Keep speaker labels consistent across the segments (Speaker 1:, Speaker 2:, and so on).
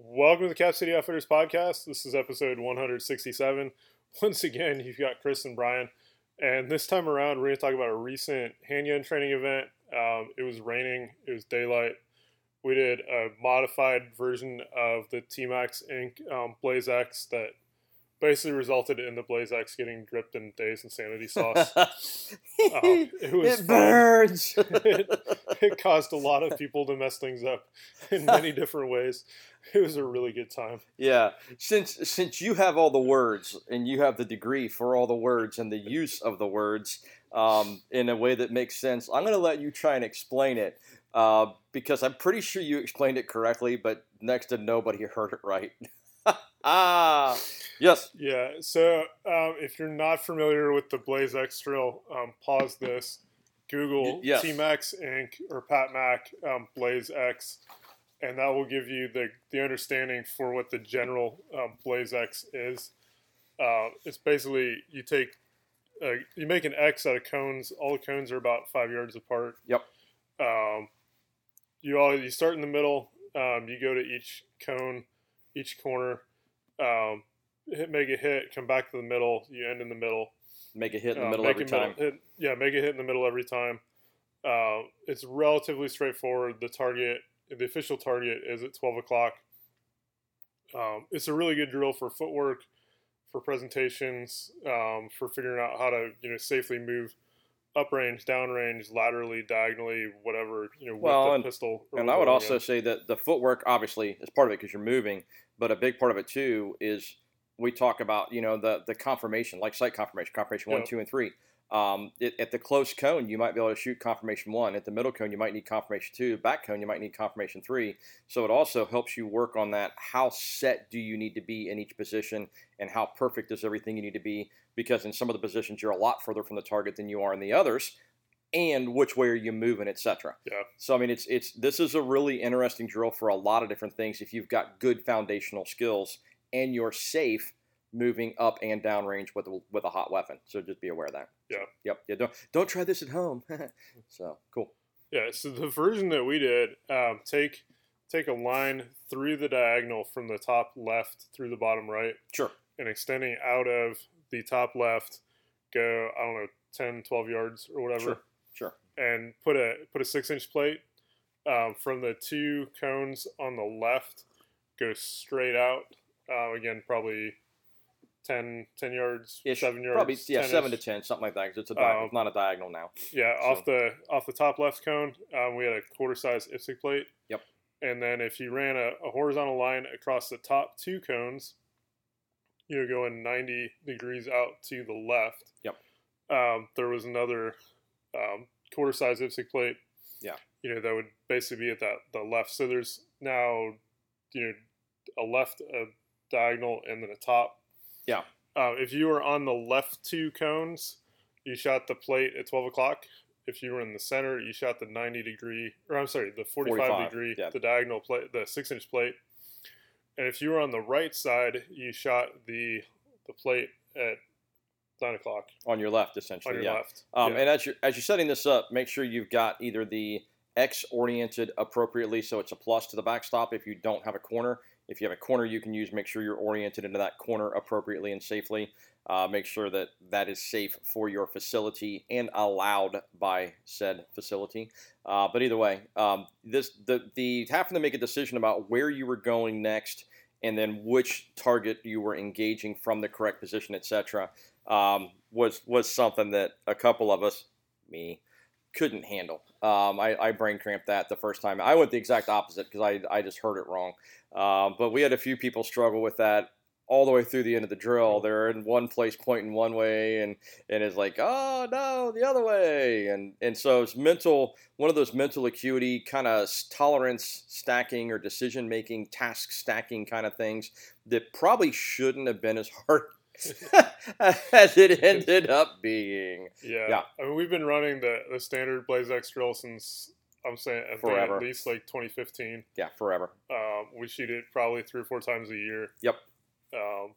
Speaker 1: Welcome to the Cap City Outfitters podcast. This is episode 167. Once again, you've got Chris and Brian. And this time around, we're going to talk about a recent handgun training event. Um, it was raining, it was daylight. We did a modified version of the T Max Inc. Um, Blaze X that basically resulted in the Blaze X getting dripped in Dave's Insanity sauce. um, it was
Speaker 2: it burns.
Speaker 1: it, it caused a lot of people to mess things up in many different ways. It was a really good time.
Speaker 2: yeah, since since you have all the words and you have the degree for all the words and the use of the words um, in a way that makes sense, I'm going to let you try and explain it uh, because I'm pretty sure you explained it correctly, but next to nobody heard it right. Ah, yes.
Speaker 1: Yeah. So um, if you're not familiar with the Blaze X drill, um, pause this. Google
Speaker 2: Y- yes.
Speaker 1: T Max Inc. or Pat Mac um, Blaze X, and that will give you the the understanding for what the general um, Blaze X is. Uh, it's basically you take uh, you make an X out of cones. All the cones are about five yards apart.
Speaker 2: Yep.
Speaker 1: Um, you all you start in the middle. Um, you go to each cone, each corner. Um, hit, make a hit. Come back to the middle. You end in the middle.
Speaker 2: Make a hit in the
Speaker 1: Uh,
Speaker 2: middle
Speaker 1: make
Speaker 2: every
Speaker 1: a middle-
Speaker 2: time.
Speaker 1: hit, yeah, make a hit in the middle every time. Uh, it's relatively straightforward. The target, the official target, is at twelve o'clock. Um, it's a really good drill for footwork, for presentations, um, for figuring out how to you know safely move up range, down range, laterally, diagonally, whatever you know with
Speaker 2: Well,
Speaker 1: the
Speaker 2: and-
Speaker 1: pistol.
Speaker 2: And I would also
Speaker 1: yeah.
Speaker 2: say that the footwork obviously is part of it because you're moving, but a big part of it too is we talk about you know the the confirmation, like sight confirmation, confirmation one,
Speaker 1: Yeah.
Speaker 2: two, and three. Um, it, at the close cone, you might be able to shoot confirmation one. At the middle cone, you might need confirmation two. Back cone, you might need confirmation three. So it also helps you work on that. How set do you need to be in each position, and how perfect is everything you need to be? Because in some of the positions, you're a lot further from the target than you are in the others, and which way are you moving, etc.
Speaker 1: Yeah.
Speaker 2: So I mean, it's it's this is a really interesting drill for a lot of different things. If you've got good foundational skills and you're safe moving up and down range with a, with a hot weapon, so just be aware of that.
Speaker 1: Yeah.
Speaker 2: Yep. Yeah. Don't don't try this at home. so cool.
Speaker 1: Yeah, so the version that we did, um, take take a line through the diagonal from the top left through the bottom right,
Speaker 2: Sure.
Speaker 1: and extending out of the top left, go I don't know 10, 12 yards or whatever,
Speaker 2: Sure.
Speaker 1: And put a put a six inch plate um, from the two cones on the left, go straight out. Uh, again, probably 10, 10 yards, seven yards,
Speaker 2: Probably yeah,
Speaker 1: 10-ish.
Speaker 2: seven to ten, something like that. 'cause it's a
Speaker 1: Um,
Speaker 2: it's not a diagonal now.
Speaker 1: Yeah,
Speaker 2: So-
Speaker 1: off the off the top left cone, um, we had a quarter size IPSC plate.
Speaker 2: Yep.
Speaker 1: And then if you ran a, a horizontal line across the top two cones, you're going 90 degrees out to the left.
Speaker 2: Yep.
Speaker 1: Um, there was another um, quarter size IPSC plate.
Speaker 2: Yeah.
Speaker 1: You know, that would basically be at that the left. So there's now, you know, a left, a diagonal, and then a top.
Speaker 2: Yeah.
Speaker 1: Uh, if you were on the left two cones, you shot the plate at 12 o'clock. If you were in the center, you shot the 90 degree, or I'm sorry, the 45,
Speaker 2: 45,
Speaker 1: degree,
Speaker 2: yeah.
Speaker 1: the diagonal plate, the six inch plate. And if you were on the right side, you shot the the plate at nine o'clock
Speaker 2: On your left, essentially.
Speaker 1: on your
Speaker 2: yeah.
Speaker 1: left.
Speaker 2: Um,
Speaker 1: Yeah.
Speaker 2: And as you're as you're setting this up, make sure you've got either the X oriented appropriately, so it's a plus to the backstop. If you don't have a corner, if you have a corner you can use, make sure you're oriented into that corner appropriately and safely. Uh, make sure that that is safe for your facility and allowed by said facility. Uh, but either way, um, this the the having to make a decision about where you were going next and then which target you were engaging from the correct position, etc um, was was something that a couple of us, me, couldn't handle. Um, I, I brain cramped that the first time. I went the exact opposite because I, I just heard it wrong. Um, but we had a few people struggle with that all the way through the end of the drill. They're in one place pointing one way and, and it's like, oh no, the other way. And and so it's mental one of those mental acuity kind of tolerance stacking or decision making, task stacking kind of things that probably shouldn't have been as hard as it ended up being.
Speaker 1: Yeah.
Speaker 2: Yeah.
Speaker 1: I mean, we've been running the, the standard Blaze X drill since I'm saying
Speaker 2: Forever.
Speaker 1: at least like 2015.
Speaker 2: Yeah, forever.
Speaker 1: Um, we shoot it probably three or four times a year.
Speaker 2: Yep.
Speaker 1: Um,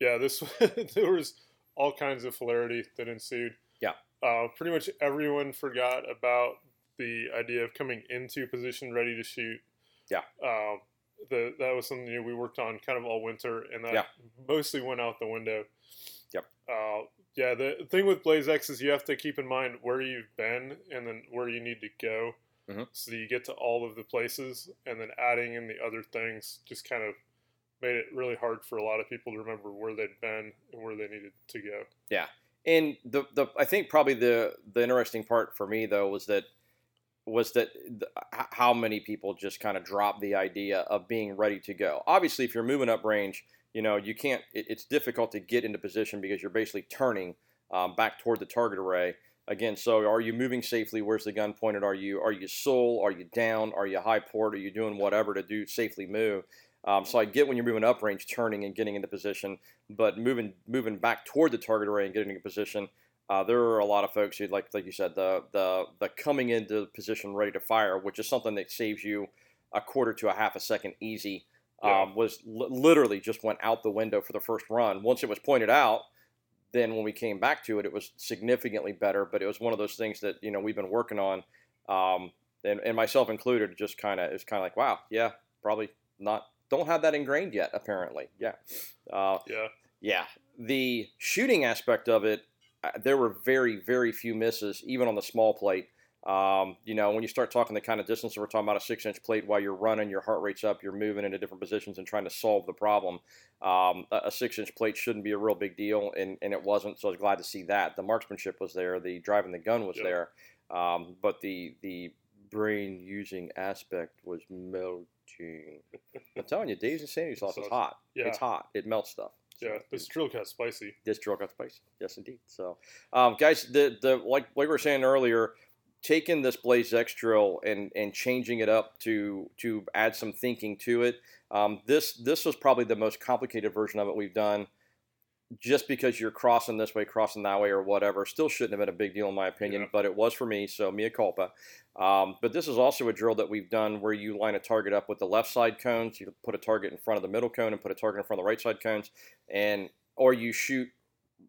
Speaker 1: yeah, this there was all kinds of hilarity that ensued.
Speaker 2: Yeah.
Speaker 1: Uh, pretty much everyone forgot about the idea of coming into position ready to shoot.
Speaker 2: Yeah.
Speaker 1: Um, the that was something you know, we worked on kind of all winter, and that
Speaker 2: Yeah.
Speaker 1: mostly went out the window.
Speaker 2: Yep.
Speaker 1: Uh, yeah, the thing with Blaze X is you have to keep in mind where you've been and then where you need to go,
Speaker 2: Mhm.
Speaker 1: so you get to all of the places, and then adding in the other things just kind of made it really hard for a lot of people to remember where they'd been and where they needed to go.
Speaker 2: Yeah, and the the I think probably the the interesting part for me though was that was that the, h- how many people just kind of dropped the idea of being ready to go. Obviously, if you're moving up range, you know you can't. It, it's difficult to get into position because you're basically turning um, back toward the target array again. So, are you moving safely? Where's the gun pointed? Are you are you Sul? Are you down? Are you high port? Are you doing whatever to do safely move? Um, so I get when you're moving up range, turning and getting into position, but moving moving back toward the target array and getting into position. Uh, there are a lot of folks who like like you said the the the coming into position ready to fire, which is something that saves you a quarter to a half a second easy.
Speaker 1: Yeah.
Speaker 2: Um, was li- literally just went out the window for the first run. Once it was pointed out, then when we came back to it, it was significantly better. But it was one of those things that you know we've been working on, um, and, and myself included. Just kind of it's kind of like wow, yeah, probably not. Don't have that ingrained yet. Apparently, yeah, uh,
Speaker 1: Yeah,
Speaker 2: yeah. The shooting aspect of it, there were very very few misses, even on the small plate. Um, you know, when you start talking the kind of distance we're talking about a six inch plate while you're running, your heart rate's up, you're moving into different positions and trying to solve the problem. Um, a, six inch plate shouldn't be a real big deal, and, and it wasn't. So I was glad to see that. The marksmanship was there, the driving the gun was
Speaker 1: Yeah.
Speaker 2: there, um, but the the brain using aspect was melting. I'm telling you, Dave's Insanity sauce is hot.
Speaker 1: yeah,
Speaker 2: It's hot. It melts stuff.
Speaker 1: Yeah. This drill got spicy.
Speaker 2: this drill got spicy. Yes, indeed. So, um, guys, the the like like we were saying earlier, taking this Blaze X drill and and changing it up to to add some thinking to it. Um, this this was probably the most complicated version of it we've done. Just because you're crossing this way, crossing that way, or whatever, still shouldn't have been a big deal in my opinion.
Speaker 1: Yeah.
Speaker 2: But it was for me, so mea culpa. Um, but this is also a drill that we've done where you line a target up with the left side cones. You put a target in front of the middle cone and put a target in front of the right side cones, and or you shoot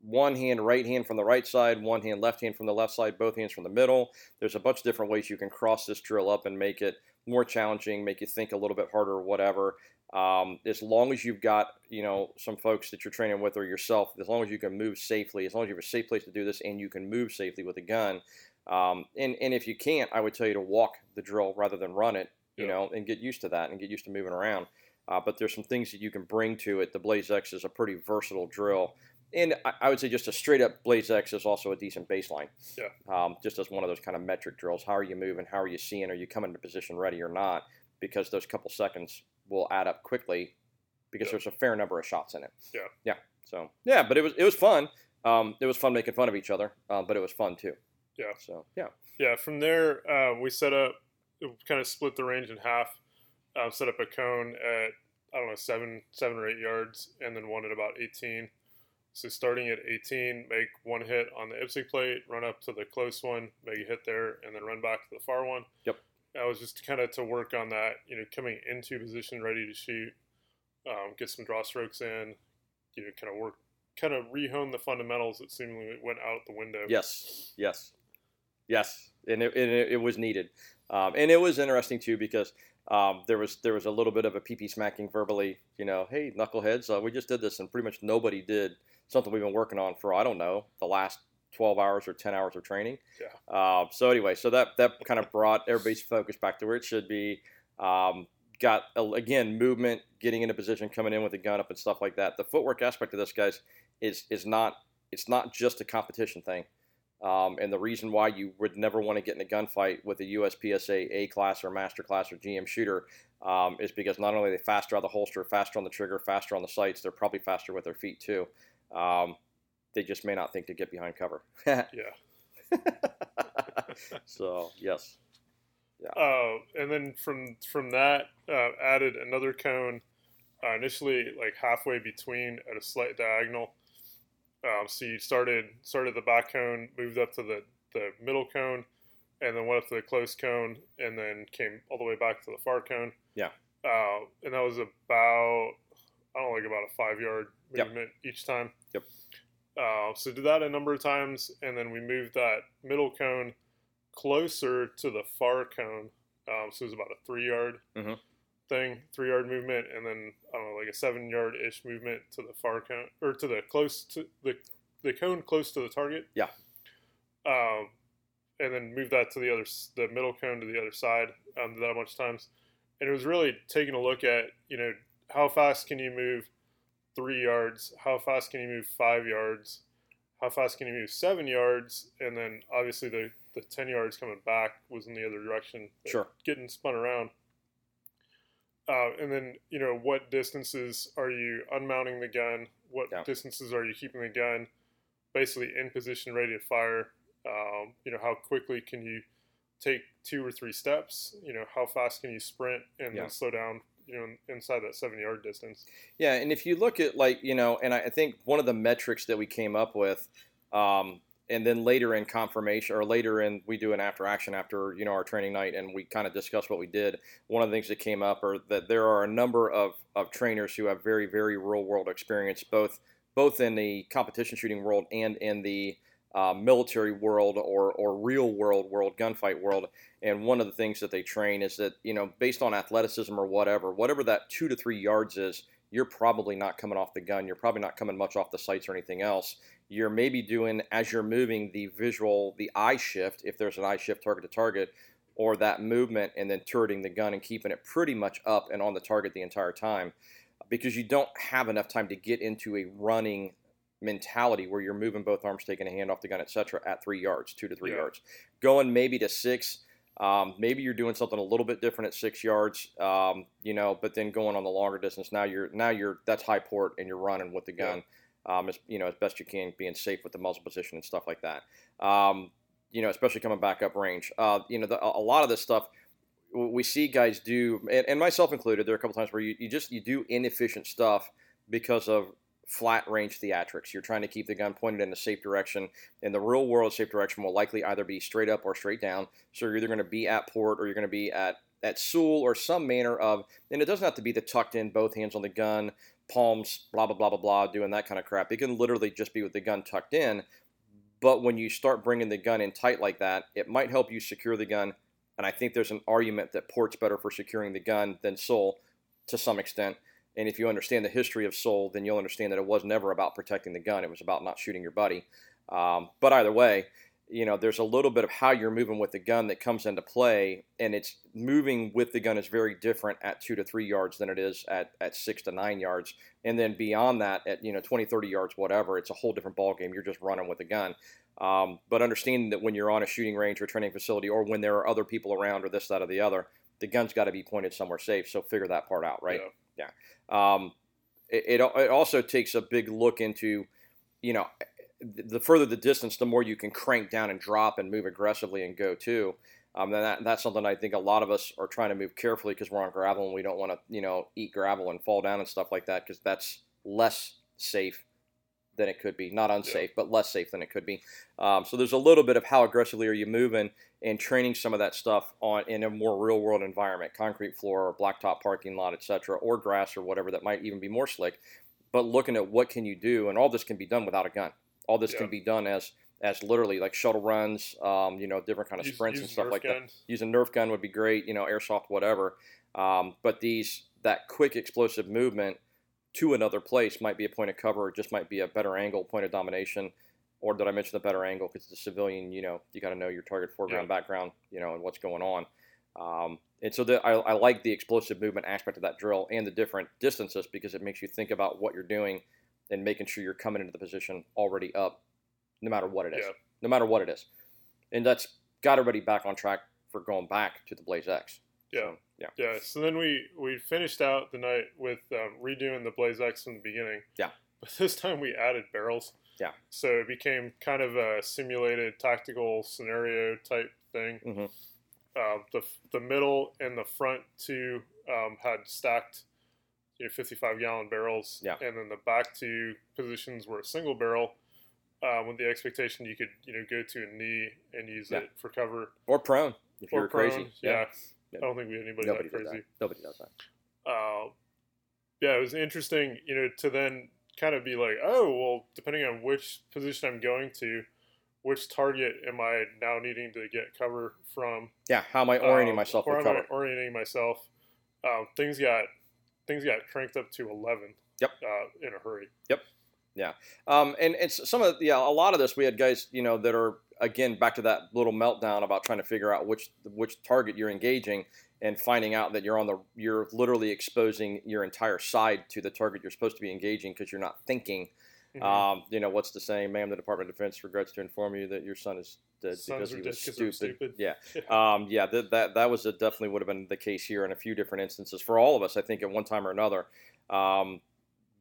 Speaker 2: one hand right hand from the right side, one hand left hand from the left side, both hands from the middle. There's a bunch of different ways you can cross this drill up and make it more challenging, make you think a little bit harder, or whatever. Um, as long as you've got you know some folks that you're training with or yourself, as long as you can move safely, as long as you have a safe place to do this and you can move safely with a gun. Um, and and if you can't, I would tell you to walk the drill rather than run it. You
Speaker 1: Yeah.
Speaker 2: know, and get used to that and get used to moving around. Uh, but there's some things that you can bring to it. The Blaze X is a pretty versatile drill. And I, I would say just a straight up Blaze X is also a decent baseline.
Speaker 1: Yeah.
Speaker 2: Um, just as one of those kind of metric drills. How are you moving? How are you seeing? Are you coming to position ready or not? Because those couple seconds will add up quickly because
Speaker 1: Yeah.
Speaker 2: there's a fair number of shots in it.
Speaker 1: Yeah.
Speaker 2: Yeah. So, yeah, but it was it was fun. Um, it was fun making fun of each other, uh, but it was fun too.
Speaker 1: Yeah.
Speaker 2: So, yeah.
Speaker 1: Yeah, from there uh, we set up, kind of split the range in half. Um, set up a cone at I don't know seven, seven or eight yards, and then one at about eighteen. So starting at eighteen, make one hit on the IPSC plate, run up to the close one, make a hit there, and then run back to the far one.
Speaker 2: Yep.
Speaker 1: That was just kind of to work on that, you know, coming into position ready to shoot, um, get some draw strokes in, you know, kind of work, kind of rehone the fundamentals that seemingly went out the window.
Speaker 2: Yes, yes, yes, and it, and it, it was needed, um, and it was interesting too because um, there was there was a little bit of a pee pee smacking verbally. You know, hey knuckleheads, uh, we just did this, and pretty much nobody did something we've been working on for I don't know the last twelve hours or ten hours of training.
Speaker 1: Yeah.
Speaker 2: Uh, so anyway, so that that kind of brought everybody's focus back to where it should be. Um, got again movement, getting into position, coming in with a gun up and stuff like that. The footwork aspect of this, guys, is is not it's not just a competition thing. Um, and the reason why you would never want to get in a gunfight with a USPSA A class or master class or GM shooter um, is because not only are they faster out of the holster, faster on the trigger, faster on the sights, they're probably faster with their feet too. Um, they just may not think to get behind cover.
Speaker 1: Yeah.
Speaker 2: so yes, Yeah.
Speaker 1: Uh, and then from from that, uh, added another cone. Uh, initially, like halfway between at a slight diagonal. Um, so you started started the back cone, moved up to the the middle cone, and then went up to the close cone, and then came all the way back to the far cone.
Speaker 2: Yeah.
Speaker 1: Uh, and that was about I don't know, like about a five yard
Speaker 2: Yep.
Speaker 1: movement each time.
Speaker 2: Yep.
Speaker 1: Uh, so did that a number of times, and then we moved that middle cone closer to the far cone. Um, so it was about a three yard.
Speaker 2: Mhm.
Speaker 1: thing, three yard movement, and then I don't know, like a seven yard ish movement to the far cone or to the close to the the cone close to the target.
Speaker 2: Yeah.
Speaker 1: Um, and then move that to the other the middle cone to the other side. Um, that a bunch of times, and it was really taking a look at you know how fast can you move three yards, how fast can you move five yards, how fast can you move seven yards, and then obviously the the ten yards coming back was in the other direction.
Speaker 2: Sure.
Speaker 1: Getting spun around. Uh, and then you know what distances are you unmounting the gun? What
Speaker 2: Yeah.
Speaker 1: distances are you keeping the gun basically in position, ready to fire? Um, you know how quickly can you take two or three steps? You know how fast can you sprint and
Speaker 2: Yeah.
Speaker 1: then slow down? You know inside that seven yard distance.
Speaker 2: Yeah, and if you look at like you know, and I think one of the metrics that we came up with, um, and then later in confirmation or later in we do an after action after you know our training night, and we kind of discuss what we did. One of the things that came up are that there are a number of of trainers who have very very real world experience, both both in the competition shooting world and in the uh, military world or or real world world gunfight world. And one of the things that they train is that you know based on athleticism or whatever, whatever that two to three yards is, you're probably not coming off the gun. You're probably not coming much off the sights or anything else. You're maybe doing as you're moving the visual, the eye shift, if there's an eye shift target to target, or that movement, and then turreting the gun and keeping it pretty much up and on the target the entire time, because you don't have enough time to get into a running mentality where you're moving both arms, taking a hand off the gun, etc. At three yards, two to three
Speaker 1: Yeah.
Speaker 2: yards, going maybe to six. Um, maybe you're doing something a little bit different at six yards, um, you know, but then going on the longer distance. Now you're now you're that's high port and you're running with the gun, um, as you know as best you can, being safe with the muzzle position and stuff like that. Um, you know, especially coming back up range. Uh, you know, the, a a lot of this stuff we see guys do, and, and myself included. There are a couple times where you, you just you do inefficient stuff because of flat range theatrics. You're trying to keep the gun pointed in a safe direction. In the real world, safe direction will likely either be straight up or straight down. So you're either going to be at port or you're going to be at at Sul or some manner of, and it doesn't have to be the tucked in, both hands on the gun, palms, blah blah blah blah blah, doing that kind of crap. It can literally just be with the gun tucked in. But when you start bringing the gun in tight like that, it might help you secure the gun. And I think there's an argument that port's better for securing the gun than Sul to some extent. And if you understand the history of Sul, then you'll understand that it was never about protecting the gun. It was about not shooting your buddy. Um, but either way, you know, there's a little bit of how you're moving with the gun that comes into play, and it's moving with the gun is very different at two to three yards than it is at, at six to nine yards. And then beyond that, at you know 20, 30 yards, whatever, it's a whole different ball game. You're just running with the gun. Um, but understanding that when you're on a shooting range or training facility, or when there are other people around, or this, that, or the other, the gun's got to be pointed somewhere safe. So figure that part out, right?
Speaker 1: Yeah.
Speaker 2: Um, it, it also takes a big look into, you know, the further the distance, the more you can crank down and drop and move aggressively and go too. Um, that, that's something I think a lot of us are trying to move carefully because we're on gravel and we don't want to, you know, eat gravel and fall down and stuff like that because that's less safe than it could be. Not unsafe, but less safe than it could be. Um, so there's a little bit of how aggressively are you moving and training some of that stuff on in a more real world environment, concrete floor or blacktop parking lot, etc., or grass or whatever that might even be more slick. But looking at what can you do, and all this can be done without a gun. All this
Speaker 1: Yeah.
Speaker 2: can be done as as literally like shuttle runs, um, you know, different kind of
Speaker 1: Use-
Speaker 2: sprints and stuff
Speaker 1: Nerf
Speaker 2: like that using Nerf gun would be great, you know, airsoft, whatever. Um, but these that quick explosive movement to another place might be a point of cover, just might be a better angle, point of domination. Or did I mention the better angle? Because the civilian, you know, you got to know your target foreground,
Speaker 1: Yeah.
Speaker 2: background, you know, and what's going on. Um, and so the, I, I like the explosive movement aspect of that drill and the different distances because it makes you think about what you're doing and making sure you're coming into the position already up, no matter what it is
Speaker 1: Yeah.
Speaker 2: no matter what it is. And that's got everybody back on track for going back to the Blaze X.
Speaker 1: Yeah.
Speaker 2: Yeah.
Speaker 1: Yeah, so then we we finished out the night with um, redoing the Blaze X from the beginning.
Speaker 2: Yeah.
Speaker 1: But this time we added barrels.
Speaker 2: Yeah.
Speaker 1: So it became kind of a simulated tactical scenario type thing.
Speaker 2: Mhm.
Speaker 1: Uh, the the middle and the front two um, had stacked, you know, 55 gallon barrels.
Speaker 2: Yeah.
Speaker 1: And then the back two positions were a single barrel. Um, with the expectation you could, you know, go to a knee and use
Speaker 2: Yeah.
Speaker 1: it for cover
Speaker 2: Or prone, if
Speaker 1: or
Speaker 2: you're
Speaker 1: prone.
Speaker 2: crazy.
Speaker 1: Yeah.
Speaker 2: Yeah.
Speaker 1: I don't think we had anybody
Speaker 2: Nobody
Speaker 1: that crazy
Speaker 2: that. Nobody does that.
Speaker 1: uh, yeah, it was interesting, you know, to then kind of be like, oh, well, depending on which position I'm going to, which target am I now needing to get cover from?
Speaker 2: Yeah. How am I orienting
Speaker 1: Um,
Speaker 2: myself
Speaker 1: or am
Speaker 2: cover?
Speaker 1: I orienting myself? um, things got things got cranked up to eleven.
Speaker 2: Yep.
Speaker 1: Uh, in a hurry. Yep. Yeah.
Speaker 2: Um, and it's some of yeah, a lot of this we had guys, you know, that are again back to that little meltdown about trying to figure out which which target you're engaging and finding out that you're on the you're literally exposing your entire side to the target you're supposed to be engaging because you're not thinking.
Speaker 1: Mhm.
Speaker 2: Um, you know, what's the saying? Ma'am, the Department of Defense regrets to inform you that your son is dead
Speaker 1: Sons
Speaker 2: because he was
Speaker 1: 'cause they were
Speaker 2: stupid.
Speaker 1: stupid.
Speaker 2: Yeah. Um, yeah, that, that that was a, definitely would have been the case here in a few different instances for all of us, I think, at one time or another. Um,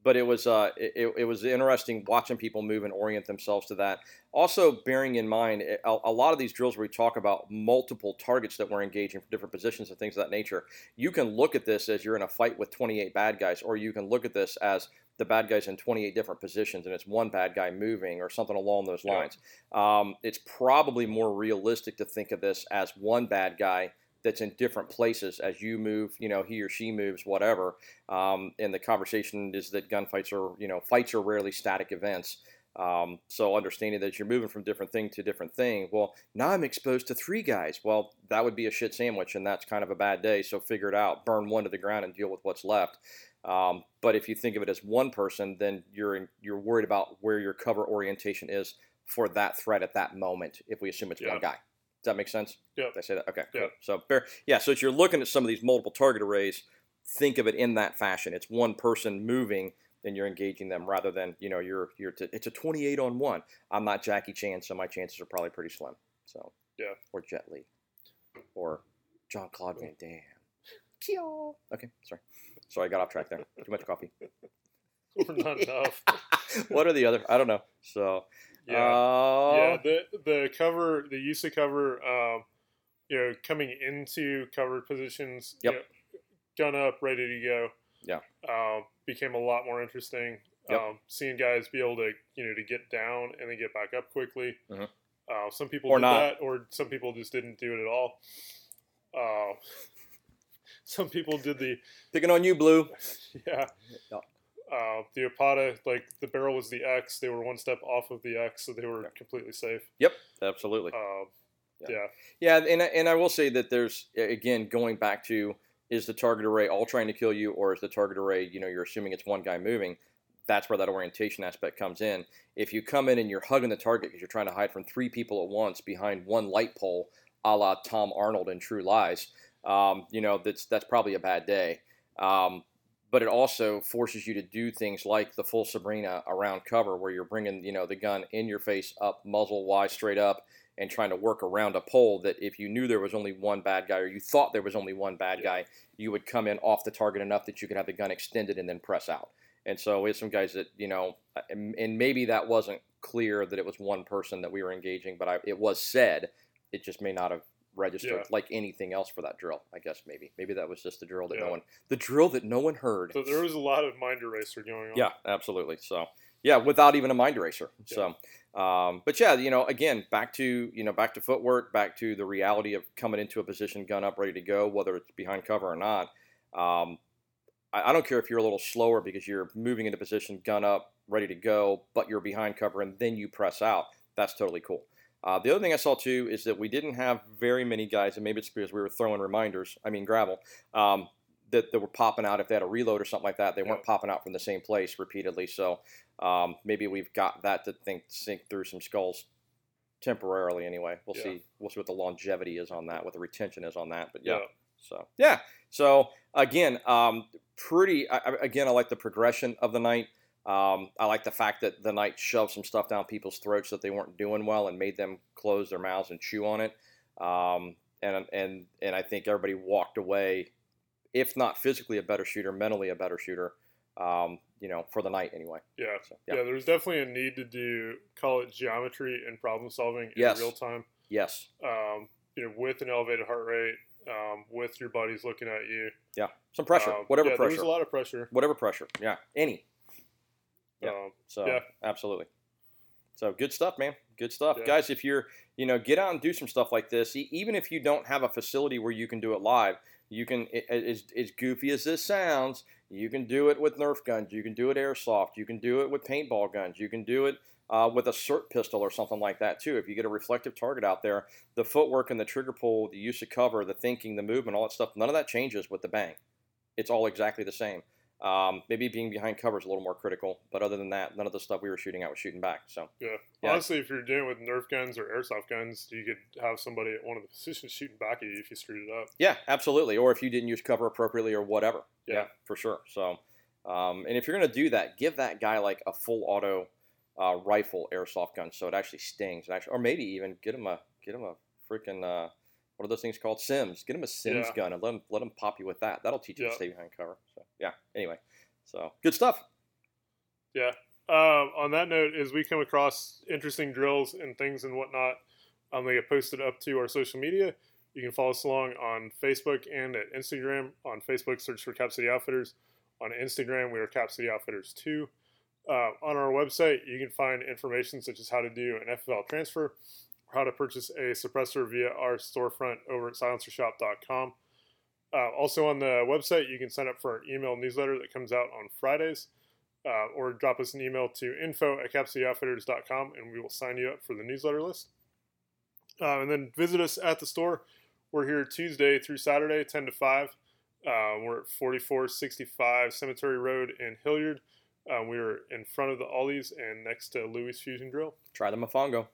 Speaker 2: but it was uh, it, it was interesting watching people move and orient themselves to that. Also, bearing in mind a, a lot of these drills where we talk about multiple targets that we're engaging for different positions and things of that nature. You can look at this as you're in a fight with 28 bad guys, or you can look at this as the bad guys in 28 different positions and it's one bad guy moving or something along those
Speaker 1: Yeah.
Speaker 2: lines. Um, it's probably more realistic to think of this as one bad guy that's in different places as you move, you know, he or she moves, whatever. Um, and the conversation is that gunfights are, you know, fights are rarely static events. Um, so understanding that you're moving from different thing to different thing. Well, now I'm exposed to three guys. Well, that would be a shit sandwich, and that's kind of a bad day. So figure it out, burn one to the ground, and deal with what's left. Um, but if you think of it as one person, then you're in, you're worried about where your cover orientation is for that threat at that moment. If we assume it's
Speaker 1: Yeah.
Speaker 2: one guy, does that make sense?
Speaker 1: Yeah.
Speaker 2: Did I say that? Okay.
Speaker 1: Yeah.
Speaker 2: Cool. So bear, yeah. So as you're looking at some of these multiple target arrays, think of it in that fashion. It's one person moving, and you're engaging them rather than you know you're you're. To, it's a 28 on one. I'm not Jackie Chan, so my chances are probably pretty slim. So
Speaker 1: Yeah.
Speaker 2: Or Jet Li, or Jean-Claude Van Damme. Kyo. Okay. Sorry. Sorry, I got off track there. Too much coffee.
Speaker 1: Or not enough.
Speaker 2: what are the other? I don't know. So.
Speaker 1: Yeah.
Speaker 2: Uh,
Speaker 1: yeah, the the cover, the use of cover, um, you know, coming into covered positions, you
Speaker 2: Yep.
Speaker 1: know, gun up, ready to go.
Speaker 2: Yeah.
Speaker 1: um, became a lot more interesting.
Speaker 2: Yep.
Speaker 1: Um, seeing guys be able to, you know, to get down and then get back up quickly.
Speaker 2: Mhm.
Speaker 1: Uh, some people
Speaker 2: Or
Speaker 1: did
Speaker 2: not.
Speaker 1: that, or some people just didn't do it at all. Uh, some people did the
Speaker 2: Picking on you, Blue.
Speaker 1: yeah. Uh, the Opata, like the barrel was the X. They were one step off of the X, so they were
Speaker 2: Yeah.
Speaker 1: completely safe.
Speaker 2: Yep. Absolutely.
Speaker 1: Um,
Speaker 2: Yeah.
Speaker 1: yeah.
Speaker 2: Yeah, and I- and I will say that there's again going back to is the target array all trying to kill you, or is the target array you know you're assuming it's one guy moving? That's where that orientation aspect comes in. If you come in and you're hugging the target because you're trying to hide from three people at once behind one light pole, a la Tom Arnold in True Lies, um, you know that's that's probably a bad day. Um, but it also forces you to do things like the full Sabrina around cover, where you're bringing you know the gun in your face, up muzzle wise, straight up, and trying to work around a pole that if you knew there was only one bad guy or you thought there was only one bad guy, you would come in off the target enough that you could have the gun extended and then press out. And so we had some guys that, you know, and and maybe that wasn't clear that it was one person that we were engaging, but I, it was said. It just may not have registered
Speaker 1: Yeah.
Speaker 2: like anything else for that drill. I guess maybe maybe that was just the drill that no one the drill that no one heard.
Speaker 1: So there was a lot of mind eraser going on.
Speaker 2: Yeah, absolutely. So yeah, without even a mind eraser. So, um, but yeah, you know, again, back to you know, back to footwork, back to the reality of coming into a position, gun up, ready to go, whether it's behind cover or not. Um, I, I don't care if you're a little slower because you're moving into position, gun up, ready to go, but you're behind cover and then you press out. That's totally cool. Uh, the other thing I saw too is that we didn't have very many guys, and maybe it's because we were throwing reminders. I mean, gravel. Um, that, that were popping out if they had a reload or something like that. They weren't
Speaker 1: Yeah.
Speaker 2: popping out from the same place repeatedly. So um, maybe we've got that to think sink through some skulls temporarily. Anyway, we'll
Speaker 1: Yeah.
Speaker 2: see. We'll see what the longevity is on that, what the retention is on that. But yeah.
Speaker 1: Yeah.
Speaker 2: So yeah. So again, um, pretty. I, I- again, I like the progression of the night. Um, I like the fact that the night shoved some stuff down people's throats that they weren't doing well and made them close their mouths and chew on it. Um, and and and I think everybody walked away, if not physically a better shooter, mentally a better shooter. Um, you know, for the night anyway.
Speaker 1: Yeah.
Speaker 2: So,
Speaker 1: yeah.
Speaker 2: yeah.
Speaker 1: There's definitely a need to do call it geometry and problem solving in
Speaker 2: Yes.
Speaker 1: real time.
Speaker 2: Yes.
Speaker 1: Um, you know, with an elevated heart rate, um, with your buddies looking at you.
Speaker 2: Yeah. Some pressure.
Speaker 1: Um,
Speaker 2: whatever
Speaker 1: yeah, There
Speaker 2: pressure.
Speaker 1: was a lot of pressure.
Speaker 2: Whatever pressure. Yeah. Any. Yeah.
Speaker 1: Um,
Speaker 2: So
Speaker 1: Yeah.
Speaker 2: absolutely. So good stuff, man. Good stuff,
Speaker 1: Yeah.
Speaker 2: guys. If you're, you know, get out and do some stuff like this. E- even if you don't have a facility where you can do it live, you can. i- As as goofy as this sounds, you can do it with Nerf guns. You can do it airsoft. You can do it with paintball guns. You can do it uh, with a SIRT pistol or something like that too. If you get a reflective target out there, the footwork and the trigger pull, the use of cover, the thinking, the movement, all that stuff, none of that changes with the bang. it's all exactly the same. Um, maybe being behind cover is a little more critical, but other than that, none of the stuff we were shooting at was shooting back. So
Speaker 1: Yeah.
Speaker 2: Yeah.
Speaker 1: Honestly, if you're dealing with Nerf guns or airsoft guns, you could have somebody at one of the positions shooting back at you if you screwed it up.
Speaker 2: yeah, absolutely. Or if you didn't use cover appropriately or whatever.
Speaker 1: Yeah.
Speaker 2: for sure. So, um, and if you're gonna do that, give that guy like a full auto uh, rifle airsoft gun, so it actually stings. Actually, or maybe even get him a get him a freaking uh, what are those things called? Sims. Get him a Sims
Speaker 1: Yeah.
Speaker 2: gun and let him let him pop you with that. That'll teach you
Speaker 1: Yeah.
Speaker 2: to stay behind cover. So yeah. Anyway, so good stuff.
Speaker 1: Um, on that note, as we come across interesting drills and things and whatnot, um, they get posted up to our social media. You can follow us along on Facebook and at Instagram. On Facebook, search for Cap City Outfitters. On Instagram, we are Cap City Outfitters 2. Uh, on our website, you can find information such as how to do an FFL transfer how to purchase a suppressor via our storefront over at silencershop.com. Uh, also, on the website, you can sign up for our email newsletter that comes out on Fridays uh, or drop us an email to info at capcityoutfitters.com and we will sign you up for the newsletter list. Uh, and then visit us at the store. We're here Tuesday through Saturday, 10 to 5. Uh, we're at 4465 Cemetery Road in Hilliard. Uh, we are in front of the Ollies and next to Louis Fusion Grill.
Speaker 2: Try the Mofongo.